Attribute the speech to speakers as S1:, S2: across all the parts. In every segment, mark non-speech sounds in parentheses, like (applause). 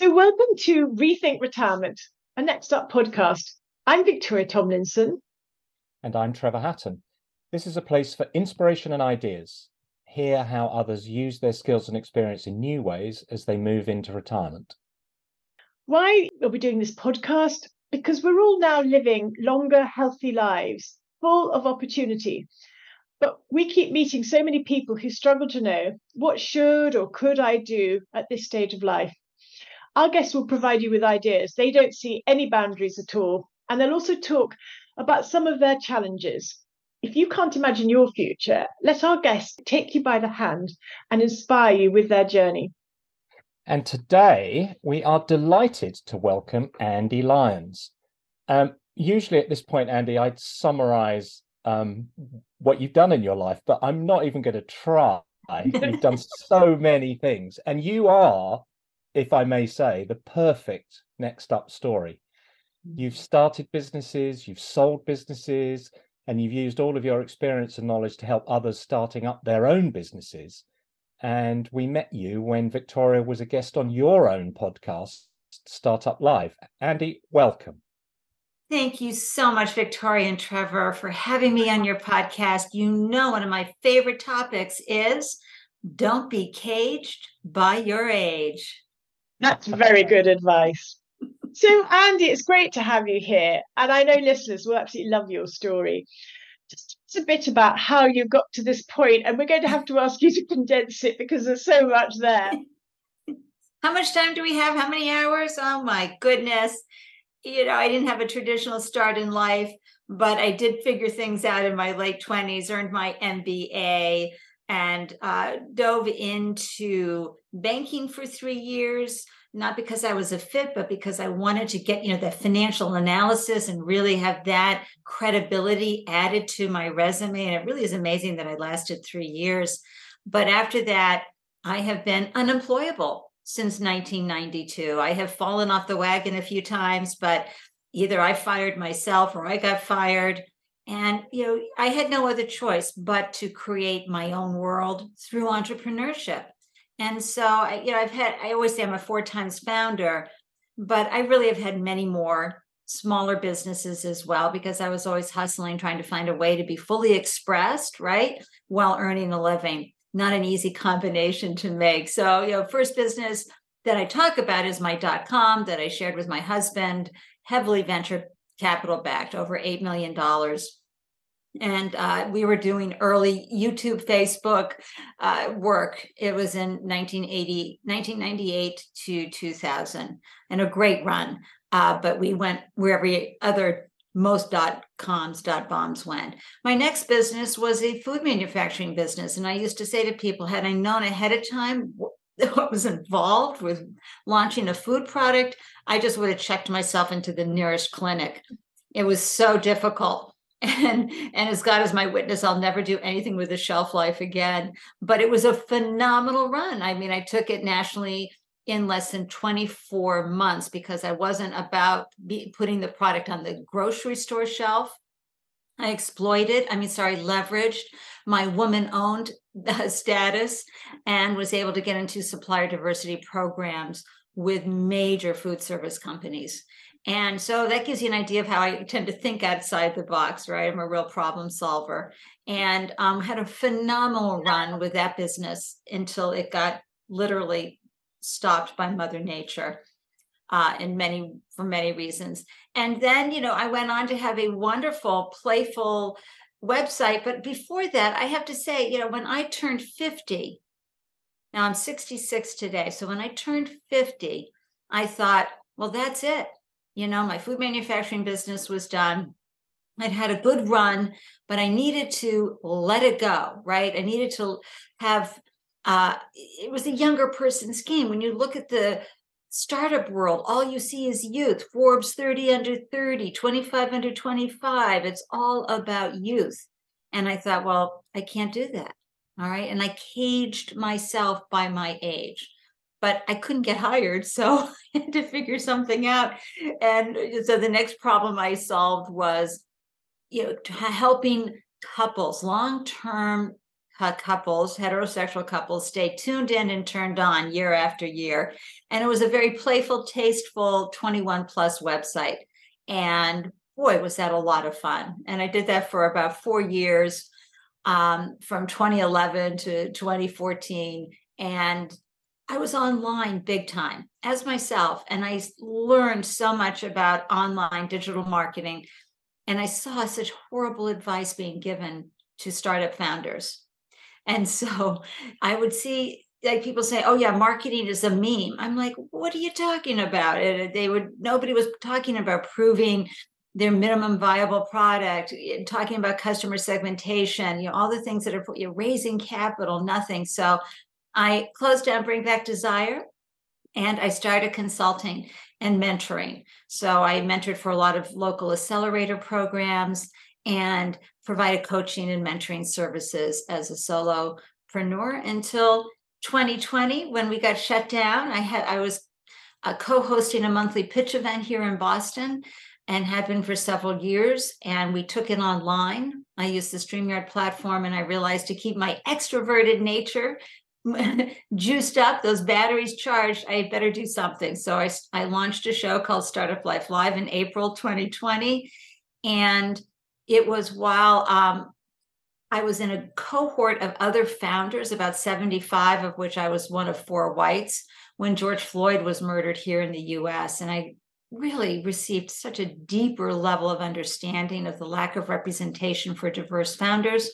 S1: So, welcome to Rethink Retirement, a Next Up podcast. I'm Victoria Tomlinson.
S2: And I'm Trevor Hatton. This is a place for inspiration and ideas. Hear how others use their skills and experience in new ways as they move into retirement.
S1: Why are we doing this podcast? Because we're all now living longer, healthy lives, full of opportunity. But we keep meeting so many people who struggle to know what should or could I do at this stage of life. Our guests will provide you with ideas. They don't see any boundaries at all. And they'll also talk about some of their challenges. If you can't imagine your future, let our guests take you by the hand and inspire you with their journey.
S2: And today we are delighted to welcome Andy Lyons. Um, usually at this point, Andy, I'd summarize um, what you've done in your life, but I'm not even going to try. (laughs) You've done so many things, and you are if I may say, the perfect next up story. You've mm. started businesses, you've sold businesses, and you've used all of your experience and knowledge to help others starting up their own businesses. And we met you when Victoria was a guest on your own podcast, Startup Live. Andy, welcome.
S3: Thank you so much, Victoria and Trevor, for having me on your podcast. You know, one of my favorite topics is don't be caged by your age.
S1: That's very good advice. So, Andy, it's great to have you here. And I know listeners will absolutely love your story. Just a bit about how you got to this point, and we're going to have to ask you to condense it because there's so much there. (laughs)
S3: How much time do we have? How many hours? Oh my goodness. You know, I didn't have a traditional start in life, but I did figure things out in my late 20s, earned my MBA, and uh, dove into banking for three years not because i was a fit but because i wanted to get you know the financial analysis and really have that credibility added to my resume. And it really is amazing that i lasted three years. But after that i have been unemployable since 1992 i have fallen off the wagon a few times but either i fired myself or i got fired and, you know, I had no other choice but to create my own world through entrepreneurship. And so, I, you know, I've had, I always say I'm a four times founder, but I really have had many more smaller businesses as well because I was always hustling, trying to find a way to be fully expressed, right? While earning a living. Not an easy combination to make. So, you know, first business that I talk about is my dot com that I shared with my husband, heavily venture capital backed, over $8 million and uh, we were doing early YouTube, Facebook uh, work. It was in 1980, 1998 to 2000, and a great run. Uh, but we went where every other most dot coms dot bombs went. My next business was a food manufacturing business, and I used to say to people, had I known ahead of time (laughs) what was involved with launching a food product, I just would have checked myself into the nearest clinic. It was so difficult. (laughs) And and as god is my witness i'll never do anything with a shelf life again. But it was a phenomenal run. I mean i took it nationally in less than 24 months because i wasn't about putting the product on the grocery store shelf. I exploited i mean sorry leveraged my woman owned (laughs) status and was able to get into supplier diversity programs with major food service companies and so that gives you an idea of how I tend to think outside the box, right? I'm a real problem solver and um, had a phenomenal run with that business until it got literally stopped by Mother Nature. Uh, in many for many reasons and then you know i went on to have a wonderful playful website but before that i have to say you know when i turned 50 now i'm 66 today so when i turned 50 i thought well that's it you know, my food manufacturing business was done. I'd had a good run, but I needed to let it go, right? I needed to have, uh, it was a younger person's game. When you look at the startup world, all you see is youth, Forbes 30 under 30, 25 under 25. It's all about youth. And I thought, well, I can't do that. All right. And I caged myself by my age but I couldn't get hired. So (laughs) I had to figure something out. And uh, so the next problem I solved was, you know, helping couples, long term couples, heterosexual couples, stay tuned in and turned on year after year. And it was a very playful, tasteful 21 plus website. And boy, was that a lot of fun. And I did that for about four years um, from 2011 to 2014. And I was online big time as myself. And I learned so much about online digital marketing. And I saw such horrible advice being given to startup founders. And so I would see like people say, "Oh yeah, marketing is a meme." I'm like, "What are you talking about?" And they would nobody was talking about proving their minimum viable product, eh, talking about customer segmentation, you know, all the things that are you know, raising capital, nothing. So I closed down Bring Back Desire and I started consulting and mentoring. So I mentored for a lot of local accelerator programs and provided coaching and mentoring services as a solopreneur until 2020 when we got shut down. I had I was uh, co-hosting a monthly pitch event here in Boston and had been for several years. And we took it online. I used the StreamYard platform, and I realized to keep my extroverted nature (laughs) juiced up, those batteries charged, I had better do something. So I, I launched a show called Startup Life Live in April 2020. And it was while um, I was in a cohort of other founders, about 75 of which I was one of four whites, when George Floyd was murdered here in the US. And I really received such a deeper level of understanding of the lack of representation for diverse founders.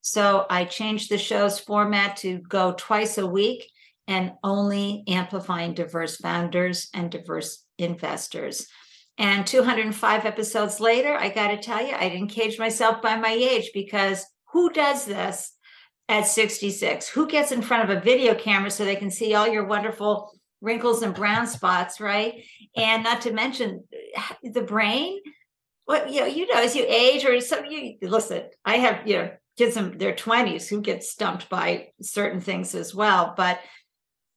S3: So I changed the show's format to go twice a week and only amplifying diverse founders and diverse investors. And 205 episodes later, I got to tell you, I didn't cage myself by my age because who does this at 66? Who gets in front of a video camera so they can see all your wonderful wrinkles and brown spots, right? And not to mention the brain. What you know, you know, as you age or some you listen, I have you know kids in their 20s who get stumped by certain things as well. But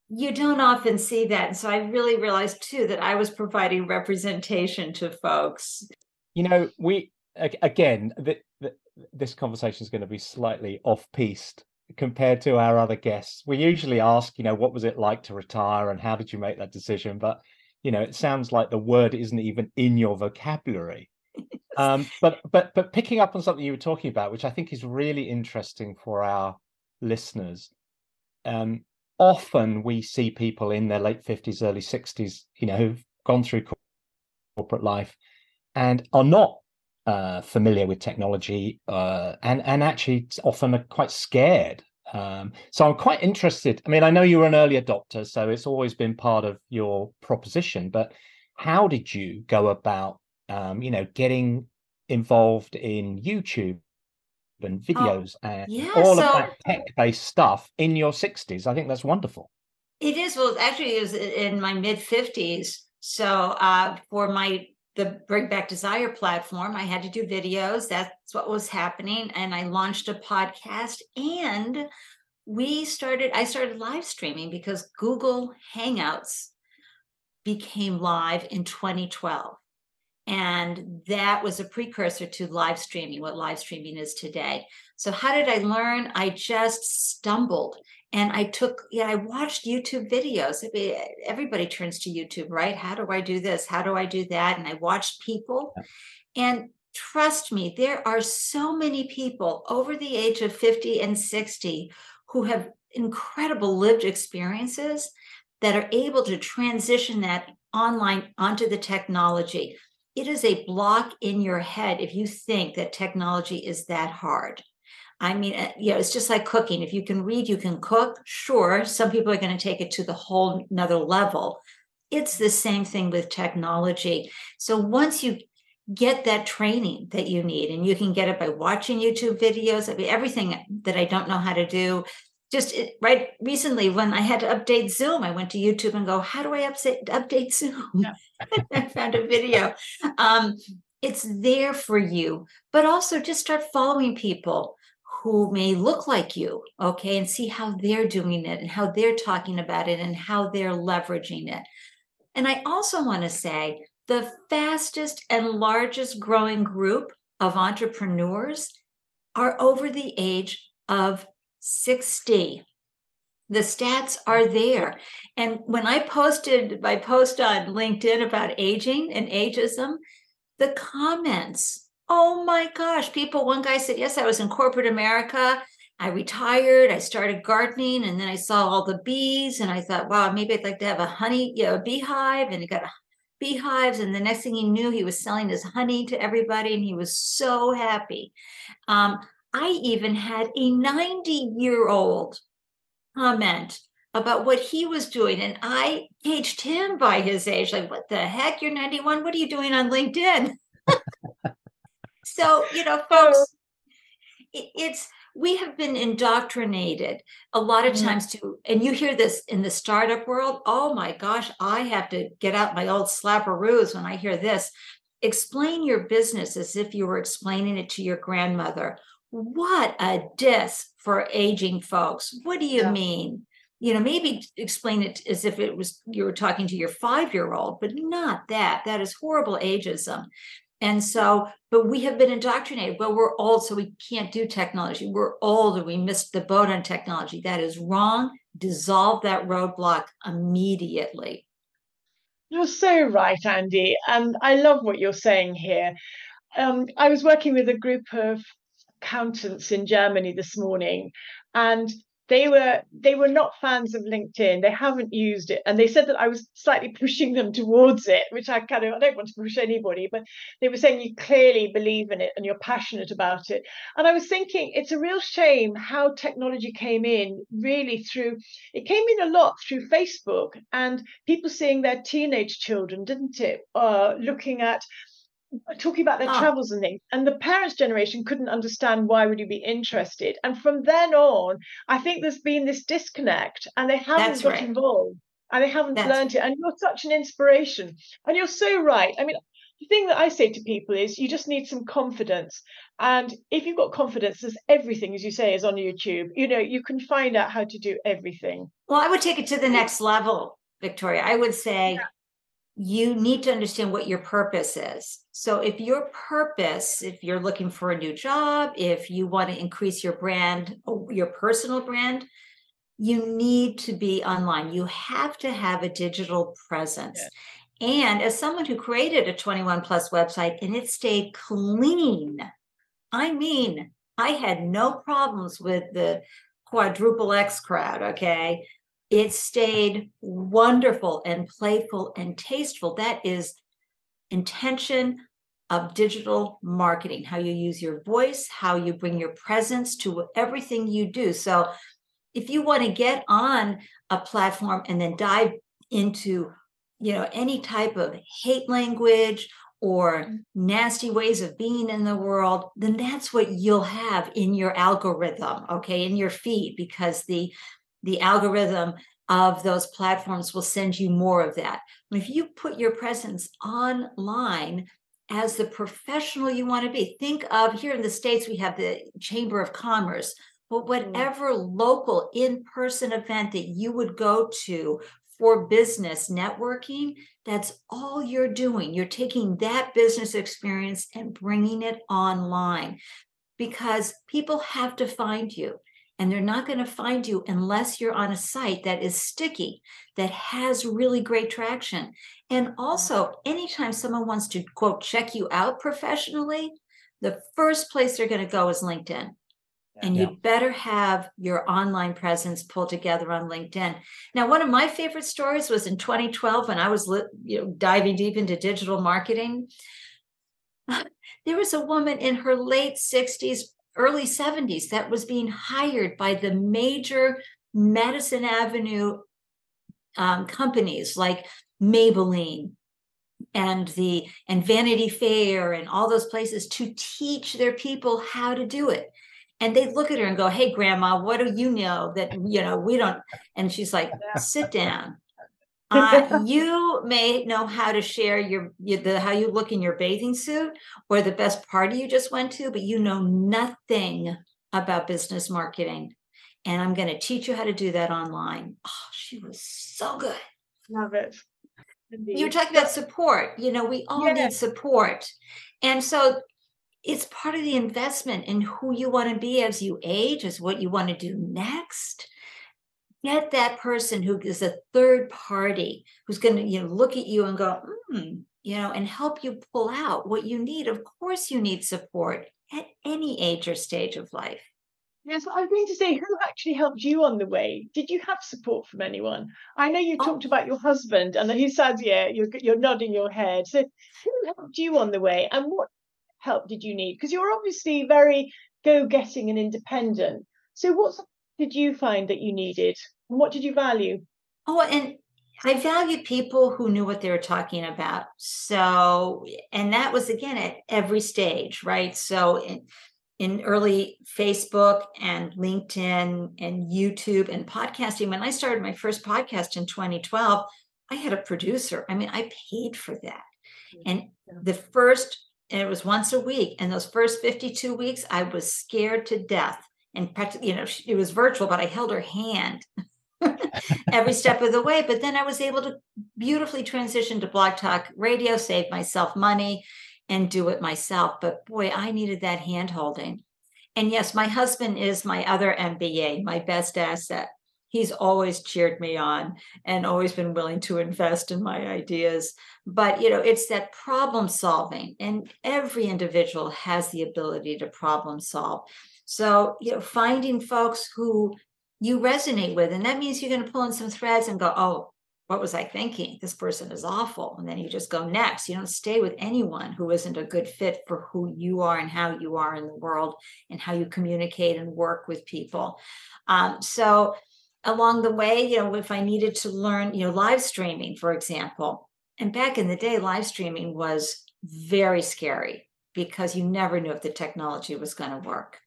S3: you don't often see that. And so I really realized too that I was providing representation to folks.
S2: You know, we again, the, the, this conversation is going to be slightly off piste compared to our other guests. We usually ask, you know, what was it like to retire and how did you make that decision? But, you know, it sounds like the word isn't even in your vocabulary. um, (laughs) but but but picking up on something you were talking about, which I think is really interesting for our listeners. Um, often we see people in their late 50s, early 60s, you know, who've gone through corporate life and are not uh, familiar with technology uh, and and actually often are quite scared. Um, so I'm quite interested. I mean, I know you were an early adopter, so it's always been part of your proposition. But how did you go about, um, you know, getting involved in YouTube and oh, videos oh, and yeah, all so of that tech-based stuff in your 60s? I think that's wonderful.
S3: It is. Well, actually, it was in my mid 50s. So uh, for my the Bring Back Desire platform. I had to do videos. That's what was happening. And I launched a podcast and we started, I started live streaming because Google Hangouts became live in 2012. And that was a precursor to live streaming, what live streaming is today. So, how did I learn? I just stumbled and I took, yeah, I watched YouTube videos. Everybody turns to YouTube, right? How do I do this? How do I do that? And I watched people. And trust me, there are so many people over the age of 50 and 60 who have incredible lived experiences that are able to transition that online onto the technology. It is a block in your head if you think that technology is that hard. I mean, uh, you know, it's just like cooking. If you can read, you can cook. Sure, some people are going to take it to the whole another level. It's the same thing with technology. So once you get that training that you need, and you can get it by watching YouTube videos. I mean, everything that I don't know how to do. Just right recently, when I had to update Zoom, I went to YouTube and go, "How do I update update Zoom?" Yeah. (laughs) I found a video. Um, it's there for you, but also just start following people who may look like you, okay, and see how they're doing it and how they're talking about it and how they're leveraging it. And I also want to say the fastest and largest growing group of entrepreneurs are over the age of 60. The stats are there. And when I posted my post on LinkedIn about aging and ageism, the comments, oh my gosh, people, one guy said, Yes, I was in corporate America. I retired, I started gardening, and then I saw all the bees, and I thought, wow, maybe I'd like to have a honey, you know, a beehive, and he got beehives. And the next thing he knew, he was selling his honey to everybody, and he was so happy. Um, I even had a 90 year old comment about what he was doing, and I gauged him by his age. Like, what the heck? You're 91. What are you doing on LinkedIn? (laughs) so, you know, folks, it, it's we have been indoctrinated a lot of mm-hmm. times to and you hear this in the startup world oh my gosh i have to get out my old slapperoos when i hear this explain your business as if you were explaining it to your grandmother what a diss for aging folks what do you yeah. mean you know maybe explain it as if it was you were talking to your five year old but not that that is horrible ageism and so, but we have been indoctrinated. Well, we're old, so we can't do technology. We're old and we missed the boat on technology. That is wrong. Dissolve that roadblock immediately.
S1: You're so right, Andy. And I love what you're saying here. Um, I was working with a group of accountants in Germany this morning, and they were they were not fans of linkedin. They haven't used it. And they said that i was slightly (laughs) pushing them towards it which i kind of i don't want to push anybody but they were saying you clearly believe in it and you're passionate about it. And i was thinking it's a real shame how technology came in really through it came in a lot through facebook and people seeing their teenage children didn't it uh, looking at talking about their oh. travels and things and the parents generation couldn't understand why would you be interested. And from then on i think there's been this disconnect and they haven't That's got right. involved and they haven't That's learned it. And you're such an inspiration. And you're so right. I mean the thing that i say to people is you just need some confidence. And if you've got confidence there's everything as you say is on youtube. You know you can find out how to do everything.
S3: Well i would take it to the next level victoria. I would say yeah. you need to understand what your purpose is. So, if your purpose, if you're looking for a new job, if you want to increase your brand, oh, your personal brand, you need to be online. You have to have a digital presence. Yeah. And as someone who created a 21 plus website and it stayed clean, I mean, I had no problems with the quadruple X crowd. Okay it stayed wonderful and playful and tasteful. That is intention of digital marketing, how you use your voice, how you bring your presence to everything you do. So if you want to get on a platform and then dive into you know any type of hate language or mm. nasty ways of being in the world then that's what you'll have in your algorithm okay in your feed because the the algorithm of those platforms will send you more of that. If you put your presence online as the professional you want to be, think of here in the States, we have the Chamber of Commerce, but mm. whatever mm. local in person event that you would go to for business networking, that's all you're doing. You're taking that business experience and bringing it online because people have to find you and they're not going to find you unless you're on a site that is sticky, that has really great traction. And also, anytime someone wants to quote check you out professionally, the first place they're going to go is LinkedIn. And you better have your online presence pulled together on LinkedIn. Now, one of my favorite stories was in 2012 when I was you know, diving deep into digital marketing. (laughs) There was a woman in her late 60s, early 70s that was being hired by the major Madison Avenue um, companies like Maybelline and the and Vanity Fair and all those places to teach their people how to do it. And they look at her and go, "Hey, Grandma, what do you know that you know we don't?" And she's like, "Sit down." Uh, (laughs) you may know how to share your, your the how you look in your bathing suit or the best party you just went to, but you know nothing about business marketing. And I'm going to teach you how to do that online. Oh, she was so good.
S1: Love it.
S3: Indeed. You're talking about support. You know, we all yeah. need support. And so it's part of the investment in who you want to be as you age, as what you want to do next. Get that person who is a third party who's going to you know look at you and go, hmm, you know, and help you pull out what you need. Of course, you need support at any age or stage of life.
S1: Yes, I was going to say, who actually helped you on the way? Did you have support from anyone? I know you
S3: Oh.
S1: talked about your husband, and he said, "Yeah." You're you're nodding your head. So, who helped you on the way, and what help did you need? Because you're obviously very go-getting and independent. So, what did you find that you needed, and what did you value?
S3: Oh, and I valued people who knew what they were talking about. So, and that was again at every stage, right? So, in, in early Facebook and LinkedIn and YouTube and podcasting, when I started my first podcast in 2012, I had a producer. I mean, I paid for that. Mm-hmm. And the first, and it was once a week. And those first 52 weeks, I was scared to death. And you know, it was virtual, but I held her hand (laughs) every step of the way. But then I was able to beautifully transition to Blog Talk Radio, save myself money, and do it myself. But boy, I needed that hand holding. And yes, my husband is my other MBA, my best asset. He's always cheered me on and always been willing to invest in my ideas. But you know, it's that problem solving, and every individual has the ability to problem solve. So, you know, finding folks who you resonate with. And that means you're going to pull in some threads and go, oh, what was I thinking? This person is awful. And then you just go next. You don't stay with anyone who isn't a good fit for who you are and how you are in the world and how you communicate and work with people. Um, so, along the way, you know, if I needed to learn, you know, live streaming, for example, and back in the day, live streaming was very scary because you never knew if the technology was going to work.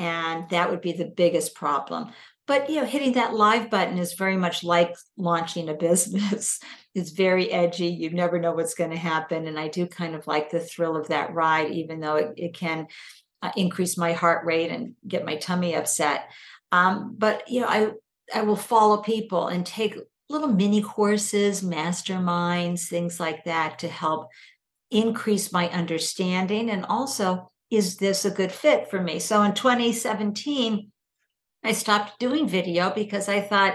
S3: And that would be the biggest problem. But you know hitting that live button is very much like launching a (laughs) business. It's very edgy. You never know what's going to happen. And i do kind of like the thrill of that ride even though it, it can uh, increase my heart rate and get my tummy upset. Um, but you know i i will follow people and take little mini courses masterminds things like that to help increase my understanding. And also is this a good fit for me so in 2017 I stopped doing video because I thought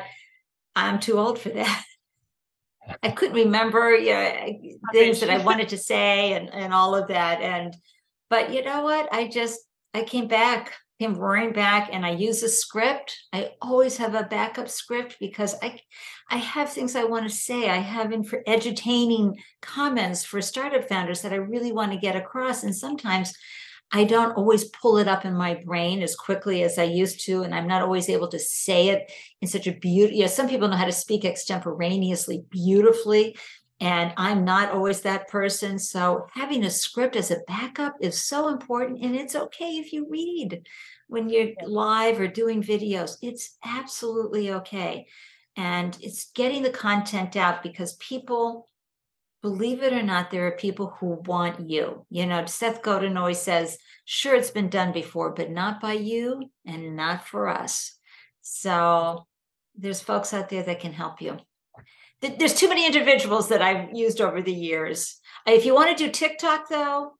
S3: I'm too old for that. (laughs) I couldn't remember you know, things that I (laughs) wanted to say and, and all of that. And but you know what? I just I came back, came roaring back, and I use a script. I always have a backup script because I I have things I want to say. I have in for edutaining comments for startup founders that I really want to get across. And sometimes I don't always pull it up in my brain as quickly as I used to, and I'm not always able to say it in such a beauty. You know, some people know how to speak extemporaneously beautifully, and I'm not always that person. So having a script as a backup is so important, and it's okay if you read when you're live or doing videos. It's absolutely okay, and it's getting the content out because people believe it or not, there are people who want you. You know, Seth Godin always says, sure, it's been done before, but not by you and not for us. So there's folks out there that can help you. There's too many individuals that I've used over the years. If you want to do TikTok, though,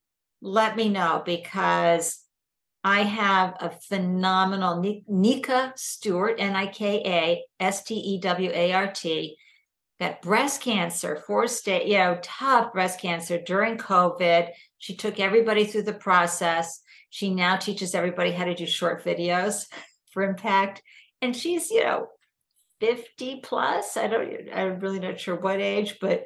S3: let me know because I have a phenomenal Nika Stewart, N I K A S T E W A R T got breast cancer, four state, you know, tough breast cancer during COVID. She took everybody through the process. She now teaches everybody how to do short videos (laughs) for impact. And she's, you know, 50 plus. I don't, I'm really not sure what age, but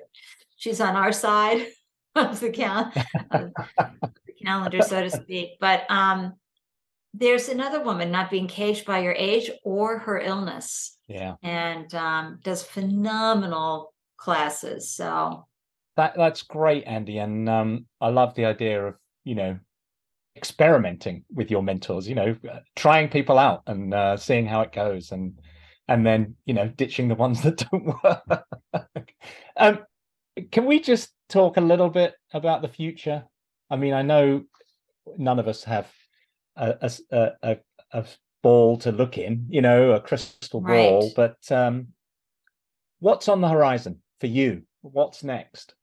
S3: she's on our side (laughs) of the, cal- (laughs) of the calendar, so to speak. But um, there's another woman not being caged by her age or her illness.
S2: Yeah.
S3: And um, does phenomenal classes so.
S2: That that's great andy and um, i love the idea of you know experimenting with your mentors you know uh, trying people out and uh, seeing how it goes and and then you know ditching the ones (laughs) that don't work. Um, can we just talk a little bit about the future? I mean i know none of us have a, a, a, a ball to look in, you know, a crystal ball.
S3: Right.
S2: But um, what's on the horizon for you? What's next?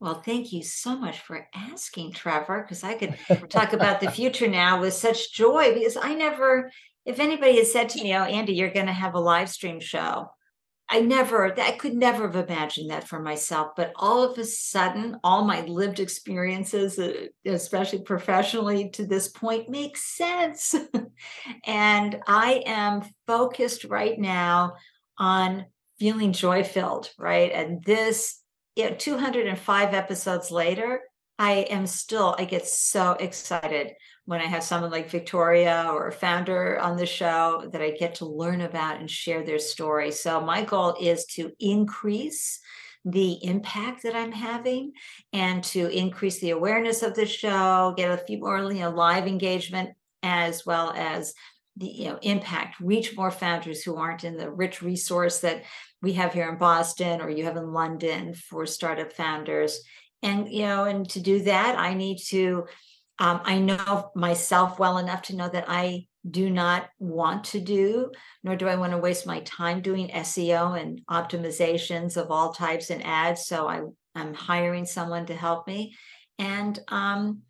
S3: Well, thank you so much for asking, Trevor, because I could (laughs) talk about the future now with such joy because I never, if anybody had said to me, Oh, Andy, you're going to have a live stream show, I never, I could never have imagined that for myself. But all of a sudden, all my lived experiences, uh, especially professionally to this point, make sense. (laughs) and I am focused right now on feeling joy filled, right? And this, you know, 205 episodes later, I am still, I get so excited when I have someone like Victoria or a founder on the show that I get to learn about and share their story. So my goal is to increase the impact that I'm having and to increase the awareness of the show, get a few more you know, live engagement as well as the you know impact reach more founders who aren't in the rich resource that we have here in Boston or you have in London for startup founders and you know and to do that I need to um, I know myself well enough to know that I do not want to do, nor do I want to waste my time doing SEO and optimizations of all types and ads. So I, I'm hiring someone to help me. And um,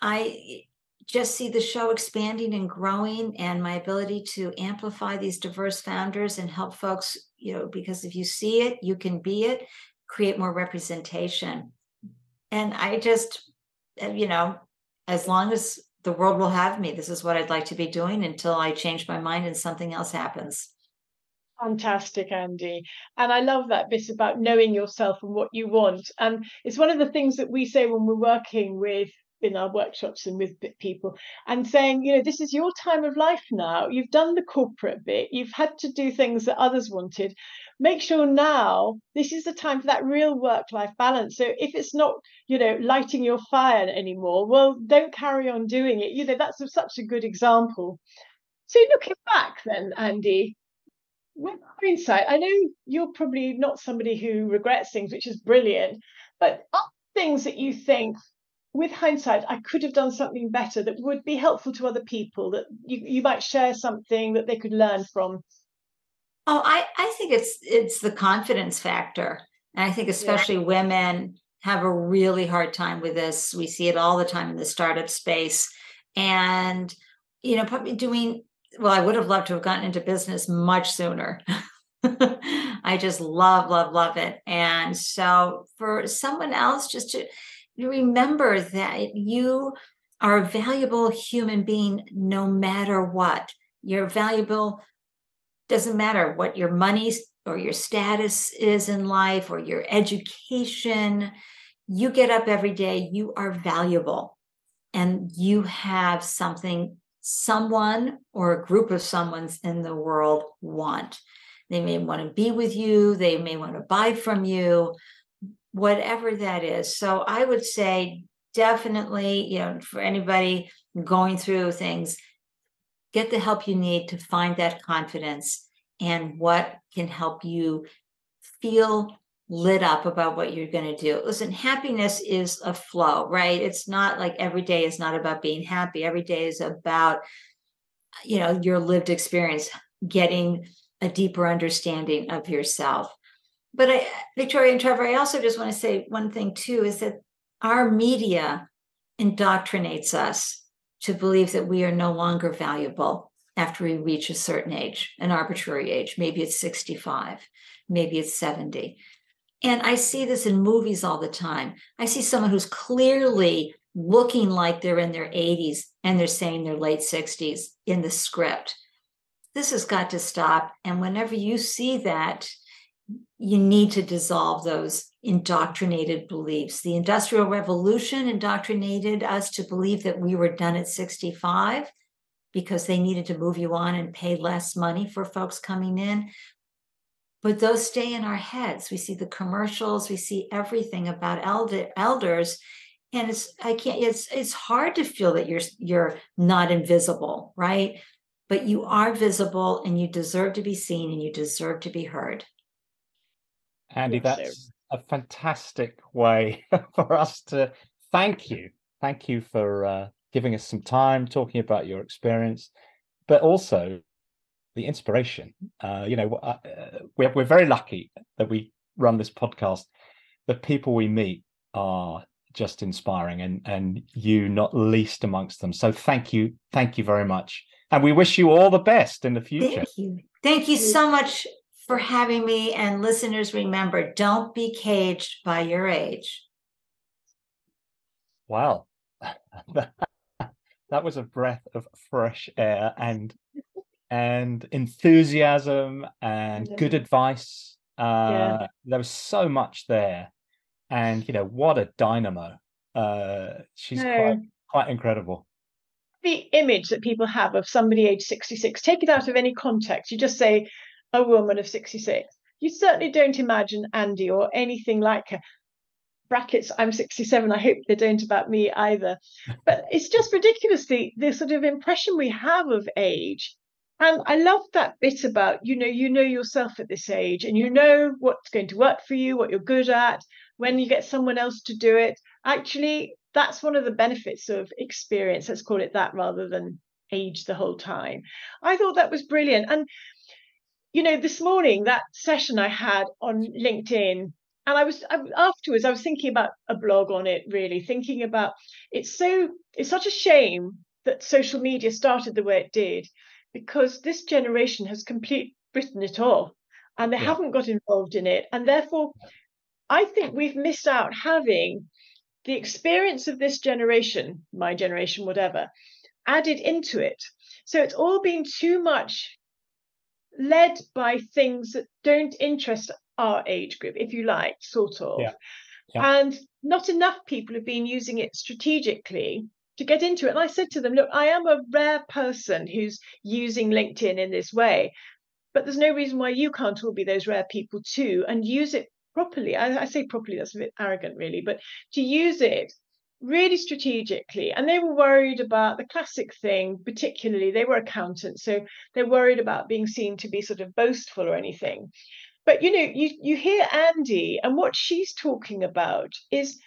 S3: I just see the show expanding and growing and my ability to amplify these diverse founders and help folks, you know, because if you see it, you can be it, create more representation. And I just, uh, you know, as long as the world will have me, this is what I'd like to be doing until I change my mind and something else happens.
S1: Fantastic, Andy. And I love that bit about knowing yourself and what you want. And it's one of the things that we say when we're working with in our workshops and with people and saying, you know, this is your time of life now. You've done the corporate bit, you've had to do things that others wanted. Make sure now this is the time for that real work life balance. So if it's not, you know, lighting your fire anymore, well, don't carry on doing it. You know, that's a, such a good example. So looking back then, Andy, with hindsight, I know you're probably not somebody who regrets things, which is brilliant, but are things that you think with hindsight, I could have done something better that would be helpful to other people, that you, you might share something that they could learn from?
S3: Oh, I, I think it's it's the confidence factor. And I think especially yeah. women have a really hard time with this. We see it all the time in the startup space. And, you know, probably doing well, I would have loved to have gotten into business much sooner. (laughs) I just love, love, love it. And so for someone else just to remember that you are a valuable human being no matter what. You're valuable, doesn't matter what your money or your status is in life or your education. You get up every day, you are valuable, and you have something someone or a group of someone's in the world want. They may want to be with you, they may want to buy from you, whatever that is. So I would say definitely, you know, for anybody going through things, get the help you need to find that confidence and what can help you feel lit up about what you're going to do. Listen, happiness is a flow, right? It's not like every day is not about being happy. Every day is about you know, your lived experience, getting a deeper understanding of yourself but I, Victoria and Trevor, I also just want to say one thing too is that our media indoctrinates us to believe that we are no longer valuable after we reach a certain age, an arbitrary age. Maybe it's 65, maybe it's 70. And I see this in movies all the time. I see someone who's clearly looking like they're in their 80s and they're saying their late 60s in the script. This has got to stop. And whenever you see that, you need to dissolve those indoctrinated beliefs. The Industrial Revolution indoctrinated us to believe that we were done at 65 because they needed to move you on and pay less money for folks coming in. But those stay in our heads. We see the commercials, we see everything about elder, elders. And it's I can't it's it's hard to feel that you're you're not invisible, right? But you are visible and you deserve to be seen and you deserve to be heard.
S2: Andy, that's a fantastic way (laughs) for us to thank you. Thank you for uh, giving us some time, talking about your experience, but also the inspiration. Uh, you know, uh, we're, we're very lucky that we run this podcast. The people we meet are just inspiring and and you not least amongst them so thank you thank you very much and we wish you all the best in the future
S3: thank you thank you so much for having me. And listeners remember don't be caged by your age.
S2: Wow. (laughs) That was a breath of fresh air and and enthusiasm and good advice. Uh yeah. there was so much there. And you know what a dynamo. Uh she's no. quite quite incredible.
S1: The image that people have of somebody age 66 take it out of any context. You just say a woman of 66 you certainly don't imagine andy or anything like her brackets i'm 67 i hope they don't about me either but it's just ridiculous the, the sort of impression we have of age and I love that bit about, you know, you know yourself at this age and you know what's going to work for you, what you're good at, when you get someone else to do it. Actually, that's one of the benefits of experience, let's call it that, rather than age the whole time. I thought that was brilliant. And, you know, this morning, that session I had on LinkedIn, and I was I, afterwards, I was thinking about a blog on it, really, thinking about it's so, it's such a shame that social media started the way it did because this generation has completely written it off and they yeah. haven't got involved in it. And therefore, I think we've missed out having the experience of this generation, my generation, whatever, added into it. So it's all been too much led by things that don't interest our age group, if you like, sort of. Yeah. Yeah. And not enough people have been using it strategically to get into it. And I said to them, look, I am a rare person who's using LinkedIn in this way, but there's no reason why you can't all be those rare people too and use it properly. I, I say properly, that's a bit arrogant, really, but to use it really strategically. And they were worried about the classic thing, particularly, they were accountants, so they're worried about being seen to be sort of boastful or anything. But you know, you you hear Andy, and what she's talking about is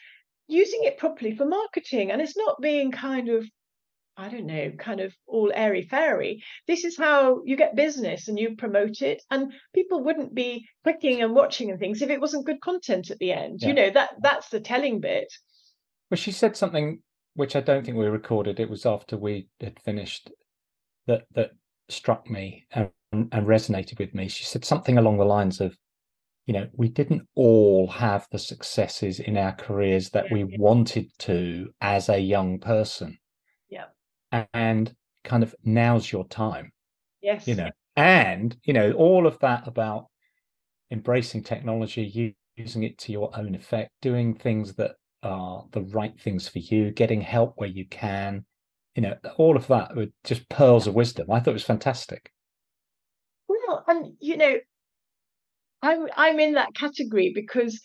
S1: using it properly for marketing and it's not being kind of I don't know, kind of all airy fairy. This is how you get business and you promote it. And people wouldn't be clicking and watching and things if it wasn't good content at the end. Yeah. You know, that that's the telling bit.
S2: Well, she said something which I don't think we recorded. It was after we had finished that that struck me and, and resonated with me. She said something along the lines of you know, we didn't all have the successes in our careers that we wanted to as a young person.
S1: Yeah.
S2: And kind of now's your time.
S1: Yes.
S2: You know, and, you know, all of that about embracing technology, using it to your own effect, doing things that are the right things for you, getting help where you can, you know, all of that were just pearls of wisdom. I thought it was fantastic.
S1: Well, and you know, I'm I'm in that category because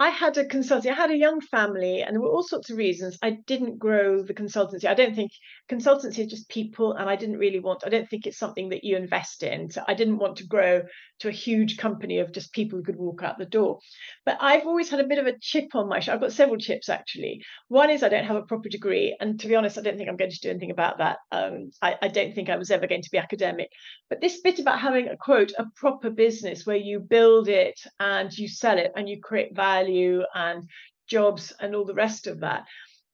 S1: I had a consultancy. I had a young family, and there were all sorts of reasons I didn't grow the consultancy. I don't think consultancy is just people, and I didn't really want. I don't think it's something that you invest in. So I didn't want to grow to a huge company of just people who could walk out the door. But I've always had a bit of a chip on my shoulder. I've got several chips actually. One is I don't have a proper degree, and to be honest, I don't think I'm going to do anything about that. Um, I, I don't think I was ever going to be academic. But this bit about having a quote a proper business where you build it and you sell it and you create value value and jobs and all the rest of that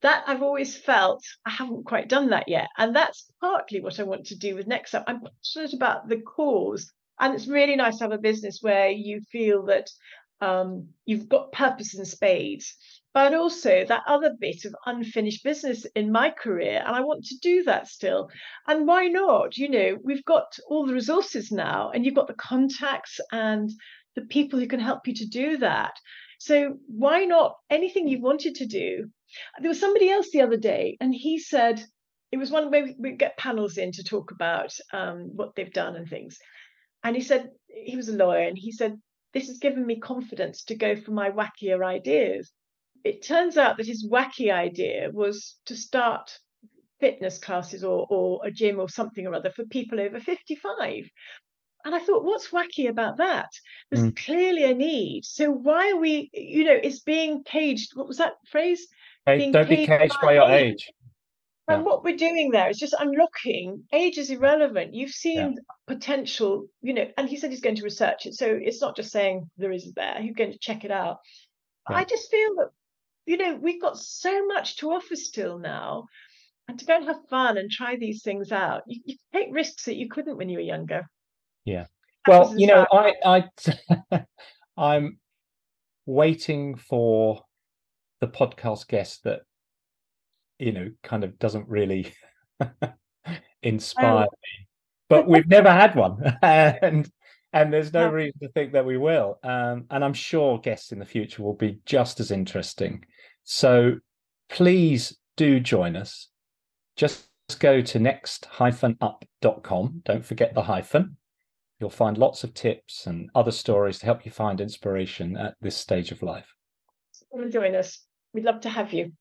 S1: that I've always felt I haven't quite done that yet. And that's partly what I want to do with Next Up. I'm passionate about the cause. And it's really nice to have a business where you feel that um, you've got purpose in spades, but also that other bit of unfinished business in my career. And I want to do that still. And why not? You know, we've got all the resources now, and you've got the contacts and the people who can help you to do that. So why not anything you wanted to do? There was somebody else the other day, and he said it was one way we get panels in to talk about um, what they've done and things. And he said he was a lawyer, and he said this has given me confidence to go for my wackier ideas. It turns out that his wacky idea was to start fitness classes or, or a gym or something or other for people over 55. And I thought, what's wacky about that? There's mm. clearly a need. So why are we, you know, it's being caged. What was that phrase?
S2: Hey, don't be caged by, by your age. age.
S1: And yeah. what we're doing there is just unlocking age is irrelevant. You've seen yeah. potential, you know, and he said he's going to research it. So it's not just saying there is there, he's going to check it out. Yeah. I just feel that you know, we've got so much to offer still now. And to go and have fun and try these things out, you, you take risks that you couldn't when you were younger.
S2: Yeah. Well, you know, I, I, (laughs) I'm waiting for the podcast guest that, you know, kind of doesn't really (laughs) inspire oh. me, but we've never had one, (laughs) and and there's no reason to think that we will. Um, and I'm sure guests in the future will be just as interesting. So please do join us. Just go to next-up.com. Don't forget the hyphen. You'll find lots of tips and other stories to help you find inspiration at this stage of life.
S1: Come and join us. We'd love to have you.